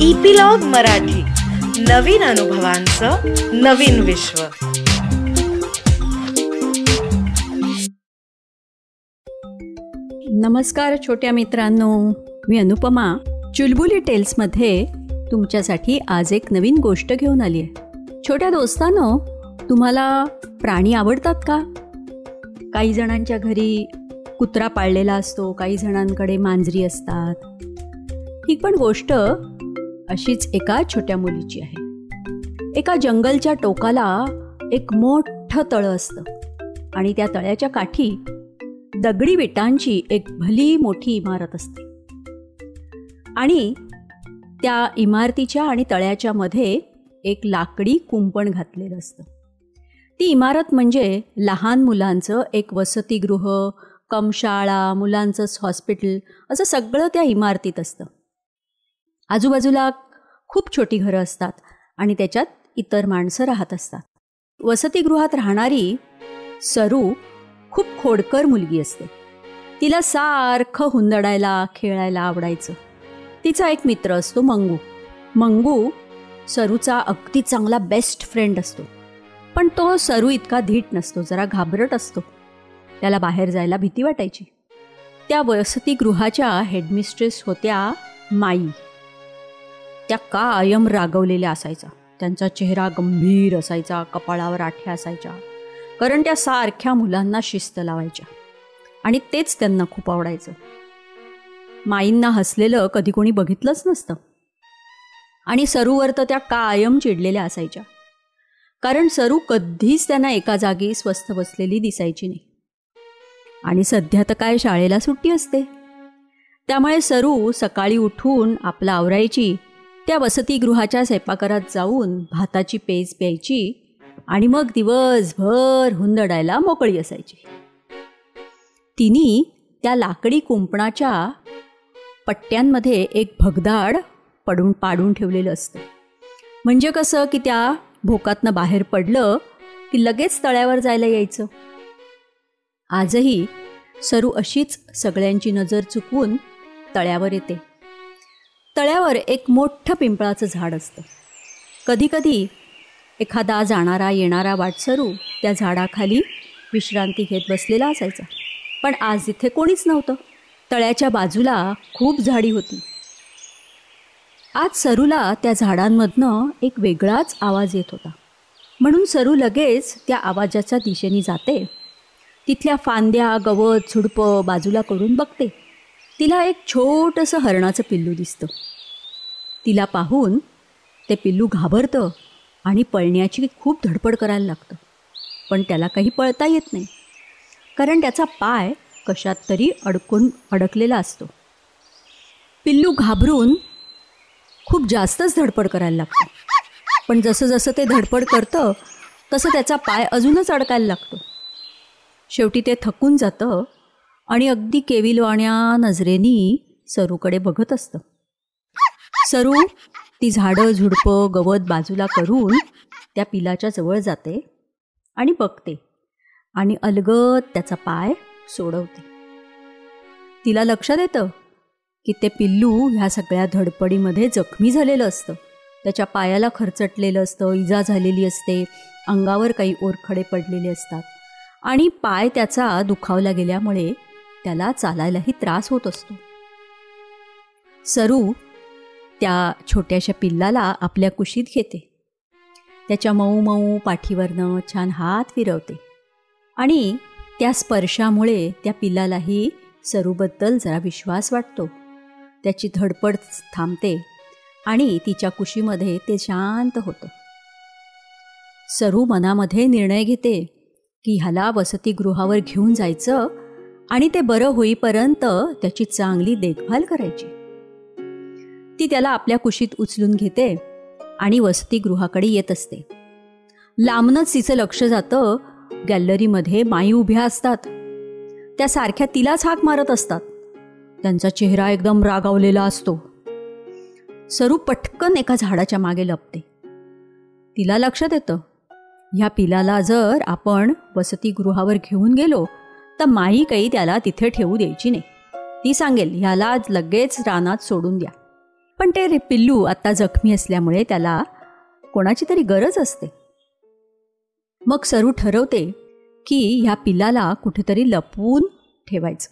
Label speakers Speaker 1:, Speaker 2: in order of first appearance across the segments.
Speaker 1: Epilogue Marathi. नवीन अनुभवांचं नवीन विश्व.
Speaker 2: नमस्कार छोट्या मित्रांनो मी अनुपमा. चुलबुली टेल्समध्ये तुमच्यासाठी आज एक नवीन गोष्ट घेऊन आली आहे. छोट्या दोस्तानो तुम्हाला प्राणी आवडतात का? काही जणांच्या घरी कुत्रा पाळलेला असतो काही जणांकडे मांजरी असतात. ही पण गोष्ट अशीच एका छोट्या मुलीची आहे. एका जंगलच्या टोकाला एक मोठं तळं असतं आणि त्या तळ्याच्या काठी दगडी विटांची एक भली मोठी इमारत असते. आणि त्या इमारतीच्या आणि तळ्याच्या मध्ये एक लाकडी कुंपण घातलेलं असतं. ती इमारत म्हणजे लहान मुलांचं एक वसतिगृह कमशाळा मुलांचंच हॉस्पिटल असं सगळं त्या इमारतीत असतं. आजूबाजूला खूप छोटी घरं असतात आणि त्याच्यात इतर माणसं राहत असतात. वसतिगृहात राहणारी सरू खूप खोडकर मुलगी असते. तिला सारखं हुंदडायला खेळायला आवडायचं. तिचा एक मित्र असतो मंगू. मंगू सरूचा अगदी चांगला बेस्ट फ्रेंड असतो. पण तो सरू इतका धीट नसतो जरा घाबरट असतो. त्याला बाहेर जायला भीती वाटायची. त्या वसतिगृहाच्या हेडमिस्ट्रेस होत्या माई. त्या कायम रागवलेल्या असायचा? त्यांचा चेहरा गंभीर असायचा कपाळावर आठ्या असायच्या. कारण त्या सारख्या मुलांना शिस्त लावायच्या. आणि तेच त्यांना खूप आवडायचं. माईंना हसलेलं कधी कोणी बघितलंच नसतं. आणि सरूवर तर त्या कायम चिडलेल्या असायच्या. कारण सरू कधीच त्यांना एका जागी स्वस्थ बसलेली दिसायची नाही. आणि सध्या तर काय शाळेला सुट्टी असते. त्यामुळे सरू सकाळी उठून आपला आवरायची त्या वसतिगृहाच्या स्वयंपाकघरात जाऊन भाताची पेज प्यायची आणि मग दिवसभर हुंदडायला मोकळी असायची. तिने त्या लाकडी कुंपणाच्या पट्ट्यांमध्ये एक भगदाड पडून पाडून ठेवलेलं असतं. म्हणजे कसं की त्या भोकातनं बाहेर पडलं की लगेच तळ्यावर जायला यायचं. आजही सरू अशीच सगळ्यांची नजर चुकवून तळ्यावर येते. तळ्यावर एक मोठं पिंपळाचं झाड असतं. कधीकधी एखादा जाणारा येणारा वाटसरू त्या झाडाखाली विश्रांती घेत बसलेला असायचा. पण आज इथे कोणीच नव्हतं. तळ्याच्या बाजूला खूप झाडी होती. आज सरूला त्या झाडांमधनं एक वेगळाच आवाज येत होता. म्हणून सरू लगेच त्या आवाजाच्या दिशेने जाते. तिथल्या फांद्या गवत झुडपं बाजूला करून बघते. तिला एक छोटंसं हरणाचं पिल्लू दिसतं. तिला पाहून ते पिल्लू घाबरतं आणि पळण्याची खूप धडपड करायला लागतं. पण त्याला काही पळता येत नाही. कारण त्याचा पाय कशात तरी अडकून अडकलेला असतो. पिल्लू घाबरून खूप जास्तच धडपड करायला लागतं. पण जसं जसं ते धडपड करतं तसं त्याचा पाय अजूनच अडकायला लागतो. शेवटी ते थकून जातं आणि अगदी केविलवाण्या नजरेनी सरूकडे बघत असतं. सरू ती झाडं झुडपं गवत बाजूला करून त्या पिलाच्या जवळ जाते आणि बघते आणि अलगत त्याचा पाय सोडवते. तिला लक्षात येतं की ते पिल्लू ह्या सगळ्या धडपडीमध्ये जखमी झालेलं असतं. त्याच्या पायाला खरचटलेलं असतं इजा झालेली असते अंगावर काही ओरखडे पडलेले असतात आणि पाय त्याचा दुखावला गेल्यामुळे त्याला चालायलाही त्रास होत असतो. सरू त्या छोट्याशा पिल्लाला आपल्या कुशीत घेते. त्याच्या मऊ मऊ पाठीवरनं छान हात फिरवते. आणि त्या स्पर्शामुळे त्या पिल्लालाही सरूबद्दल जरा विश्वास वाटतो. त्याची धडपड थांबते आणि तिच्या कुशीमध्ये ते शांत होतं. सरू मनामध्ये निर्णय घेते की ह्याला वसतिगृहावर घेऊन जायचं आणि ते बरं होईपर्यंत त्याची चांगली देखभाल करायची. ती त्याला आपल्या कुशीत उचलून घेते आणि वसतिगृहाकडे येत असते. लांबनच तिचं लक्ष जातं गॅलरीमध्ये माई उभ्या असतात. त्या सारख्या तिलाच हाक मारत असतात. त्यांचा चेहरा एकदम रागावलेला असतो. सरू पटकन एका झाडाच्या मागे लपते. तिला लक्षात येतं ह्या पिलाला जर आपण वसतिगृहावर घेऊन गेलो तर माई काही त्याला तिथे ठेवू द्यायची नाही. ती सांगेल ह्याला लगेच रानात सोडून द्या. पण ते रे पिल्लू आत्ता जखमी असल्यामुळे त्याला कोणाची तरी गरज असते. मग सरू ठरवते की ह्या पिल्लाला कुठेतरी लपवून ठेवायचं.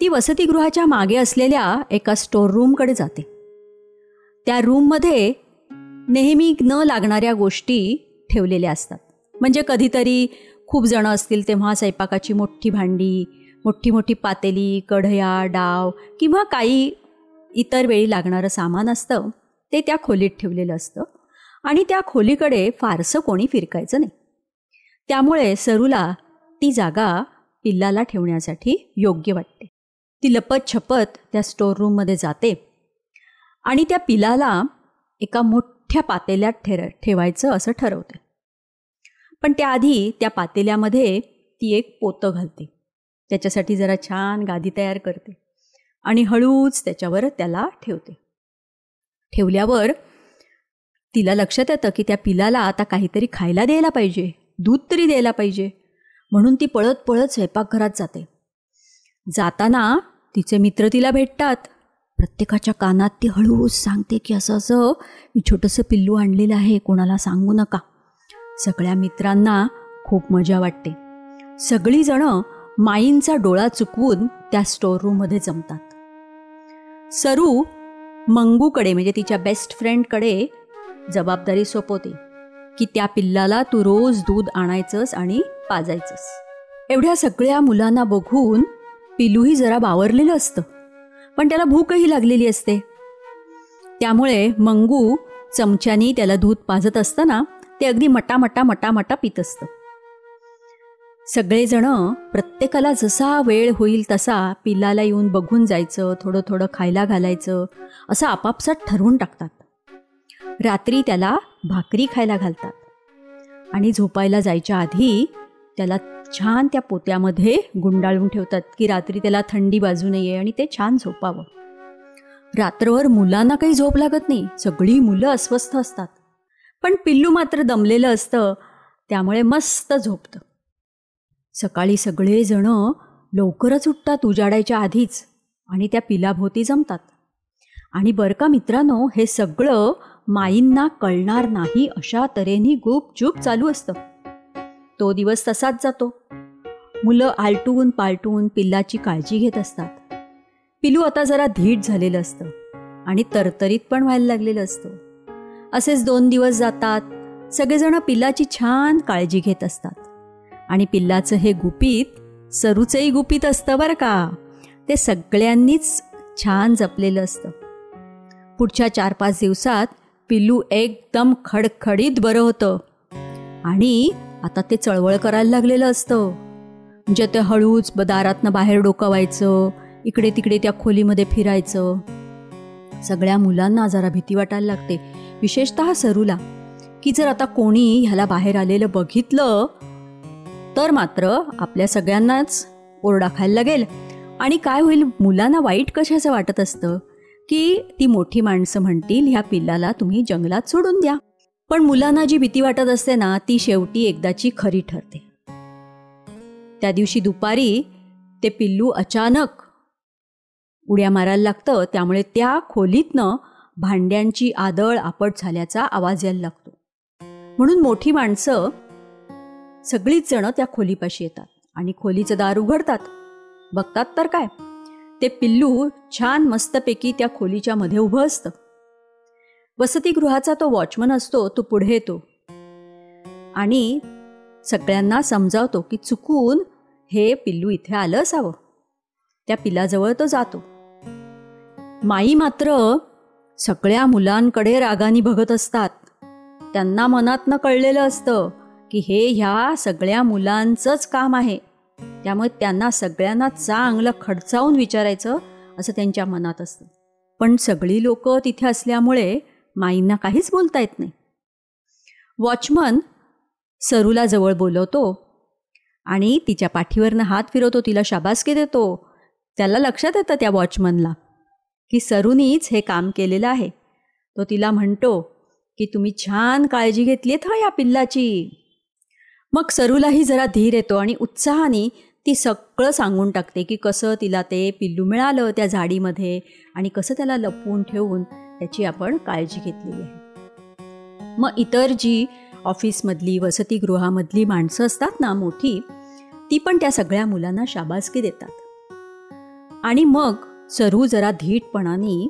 Speaker 2: ती वसतिगृहाच्या मागे असलेल्या एका स्टोर रूमकडे जाते. त्या रूममध्ये नेहमी न लागणाऱ्या गोष्टी ठेवलेल्या असतात. म्हणजे कधीतरी खूप जणं असतील तेव्हा स्वयंपाकाची मोठी भांडी मोठी मोठी पातेली कढया डाव किंवा काही इतर वेळी लागणारं सामान असतं ते त्या खोलीत ठेवलेलं असतं. आणि त्या खोलीकडे फारसं कोणी फिरकायचं नाही. त्यामुळे सरूला ती जागा पिल्लाला ठेवण्यासाठी योग्य वाटते. ती लपत छपत त्या स्टोर रूममध्ये जाते आणि त्या पिलाला एका मोठ्या पातेल्यात ठेर ठेवायचं असं ठरवते. पण त्याआधी त्या पातेल्यामध्ये ती एक पोतं घालते. त्याच्यासाठी जरा छान गादी तयार करते आणि हळूच त्याच्यावर त्याला ठेवते. ठेवल्यावर तिला लक्षात येतं की त्या पिलाला आता काहीतरी खायला द्यायला पाहिजे दूध तरी द्यायला पाहिजे. म्हणून ती पळत पळत स्वयंपाकघरात जाते. जाताना तिचे मित्र तिला भेटतात. प्रत्येकाच्या कानात ती हळूच सांगते की असं असं मी छोटंसं पिल्लू आणलेलं आहे कोणाला सांगू नका. सगळ्या मित्रांना खूप मजा वाटते. सगळीजणं माईंचा डोळा चुकवून त्या स्टोर रूममध्ये जमतात. सरू मंगूकडे म्हणजे तिच्या बेस्ट फ्रेंडकडे जबाबदारी सोपवते की त्या पिल्लाला तू रोज दूध आणायचंस आणि पाजायचंस. एवढ्या सगळ्या मुलांना बघून पिलूही जरा बावरलेलं असतं पण त्याला भूकही लागलेली असते. त्यामुळे मंगू चमच्यानी त्याला दूध पाजत असताना ते अगदी मटा मटा मटा मटा पित असतं. सगळेजण प्रत्येकाला जसा वेळ होईल तसा पिल्लाला येऊन बघून जायचं थोडं थोडं खायला घालायचं असं आपापसात ठरवून टाकतात. रात्री त्याला भाकरी खायला घालतात. आणि झोपायला जायच्या आधी त्याला छान त्या पोत्यामध्ये गुंडाळून ठेवतात की रात्री त्याला थंडी बाजू नये आणि ते छान झोपावं. रात्रभर मुलांना काही झोप लागत नाही. सगळी मुलं अस्वस्थ असतात. पण पिल्लू मात्र दमलेलं असतं. त्यामुळे मस्त झोपतं. सकाळी सगळेजणं लवकरच उठतात उजाडायच्या आधीच आणि त्या पिलाभोवती जमतात. आणि बरं का मित्रांनो हे सगळं माईंना कळणार नाही अशा तऱ्हेने गुपचूप चालू असतं. तो दिवस तसाच जातो. मुलं आलटून पालटून पिल्लाची काळजी घेत असतात. पिलू आता जरा धीट झालेलं असतं आणि तरतरीत पण व्हायला लागलेलं असतं. असेच दोन दिवस जातात. सगळेजण पिल्लाची छान काळजी घेत असतात. आणि पिल्लाचं हे गुपित सरूचंही गुपित असतं बरं का. ते सगळ्यांनीच छान जपलेलं असतं. पुढच्या चार पाच दिवसात पिल्लू एकदम खडखडीत बरं होतं. आणि आता ते चळवळ करायला लागलेलं असतं. म्हणजे ते हळूच दारातनं बाहेर डोकावायचं इकडे तिकडे त्या खोलीमध्ये फिरायचं. सगळ्या मुलांना जरा भीती वाटायला लागते. विशेषतः सरूला की जर आता कोणी ह्याला बाहेर आलेलं बघितलं तर मात्र आपल्या सगळ्यांनाच ओरडा खायला लागेल. आणि काय होईल मुलांना वाईट कशाचं वाटत असतं की ती मोठी माणसं म्हणतील ह्या पिल्लाला तुम्ही जंगलात सोडून द्या. पण मुलांना जी भीती वाटत असते ना ती शेवटी एकदाची खरी ठरते. त्या दिवशी दुपारी ते पिल्लू अचानक उड्या मारायला लागतं त्यामुळे त्या खोलीतनं भांड्यांची आदळ आपट झाल्याचा आवाज यायला लागतो. म्हणून मोठी माणसं सगळीच जणं त्या खोलीपाशी येतात आणि खोलीचं दार उघडतात. बघतात तर काय? ते पिल्लू छान मस्तपैकी त्या खोलीच्या मध्ये उभं असतं. वसतिगृहाचा तो वॉचमन असतो तो पुढे येतो. आणि सगळ्यांना समजावतो की चुकून हे पिल्लू इथे आलं असावं. त्या पिलाजवळ तो जातो. माई मात्र सगळ्या मुलांकडे रागानी बघत असतात. त्यांना मनातनं कळलेलं असतं की हे ह्या सगळ्या मुलांचंच काम आहे. त्यामुळे त्यांना सगळ्यांना चांगलं खडचावून विचारायचं असं त्यांच्या मनात असतं. पण सगळी लोक तिथे असल्यामुळे माईंना काहीच बोलता येत नाही. वॉचमन सरूला जवळ बोलवतो आणि तिच्या पाठीवरनं हात फिरवतो तिला शाबासकी देतो. त्याला लक्षात येतं त्या वॉचमनला. की सरूनीच हे काम केलेलं आहे. तो तिला म्हणतो की तुम्ही छान काळजी घेतली हा या पिल्लाची. मग सरूलाही जरा धीर येतो आणि उत्साहाने ती सगळं सांगून टाकते की कसं तिला ते पिल्लू मिळालं त्या झाडीमध्ये आणि कसं त्याला लपवून ठेवून त्याची आपण काळजी घेतलेली आहे. मग इतर जी ऑफिसमधली वसतिगृहामधली माणसं असतात ना मोठी ती पण त्या सगळ्या मुलांना शाबासकी देतात. आणि मग सरू जरा धीटपणाने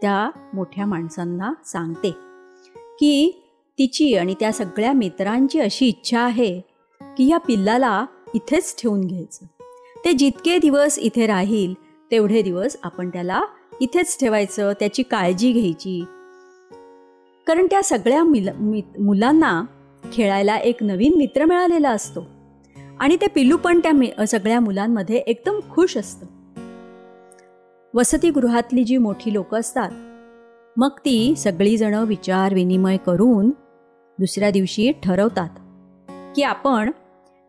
Speaker 2: त्या मोठ्या माणसांना सांगते की तिची आणि त्या सगळ्या मित्रांची अशी इच्छा आहे की या पिल्लाला इथेच ठेवून घ्यायचं. ते जितके दिवस इथे राहील तेवढे दिवस आपण त्याला इथेच ठेवायचं त्याची काळजी घ्यायची. कारण त्या सगळ्या मिल मुलांना खेळायला एक नवीन मित्र मिळालेला असतो. आणि ते पिल्लू पण त्या सगळ्या मुलांमध्ये एकदम खुश असतं. वसतिगृहातली जी मोठी लोकं असतात मग ती सगळीजणं विचार विनिमय करून दुसऱ्या दिवशी ठरवतात की आपण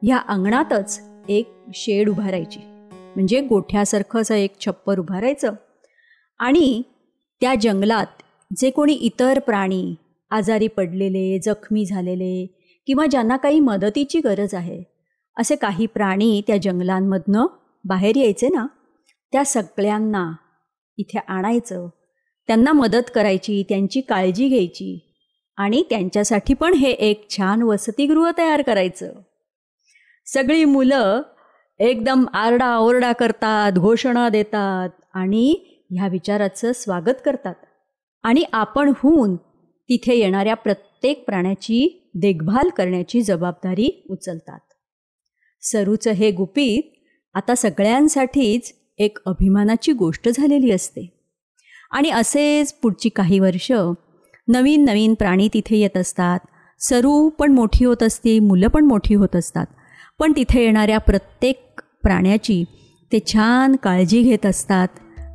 Speaker 2: ह्या अंगणातच एक शेड उभारायची. म्हणजे गोठ्यासारखंच एक छप्पर उभारायचं आणि त्या जंगलात जे कोणी इतर प्राणी आजारी पडलेले जखमी झालेले किंवा ज्यांना काही मदतीची गरज आहे असे काही प्राणी त्या जंगलांमधनं बाहेर यायचे ना? त्या सगळ्यांना इथे आणायचं. त्यांना मदत करायची त्यांची काळजी घ्यायची आणि त्यांच्यासाठी पण हे एक छान वसतिगृह तयार करायचं. सगळी मुलं एकदम आरडाओरडा करतात घोषणा देतात आणि ह्या विचाराचं स्वागत करतात. आणि आपण होऊन तिथे येणाऱ्या प्रत्येक प्राण्याची देखभाल करण्याची जबाबदारी उचलतात. सरूचं हे गुपित आता सगळ्यांसाठीच एक अभिमानाची गोष्ट झालेली असते. आणि असेच पुढची काही वर्ष नवीन नवीन प्राणी तिथे येत असतात. सरू पण मोठी होत असते मुलं पण मोठी होत असतात. पण तिथे येणाऱ्या प्रत्येक प्राण्याची ते छान काळजी घेत असतात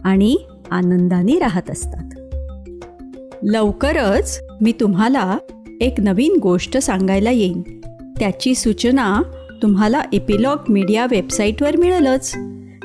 Speaker 2: आणि आनंदाने राहत असतात. लवकरच मी तुम्हाला एक नवीन गोष्ट सांगायला येईन. त्याची सूचना तुम्हाला एपिलॉग मीडिया वेबसाईटवर मिळेलच.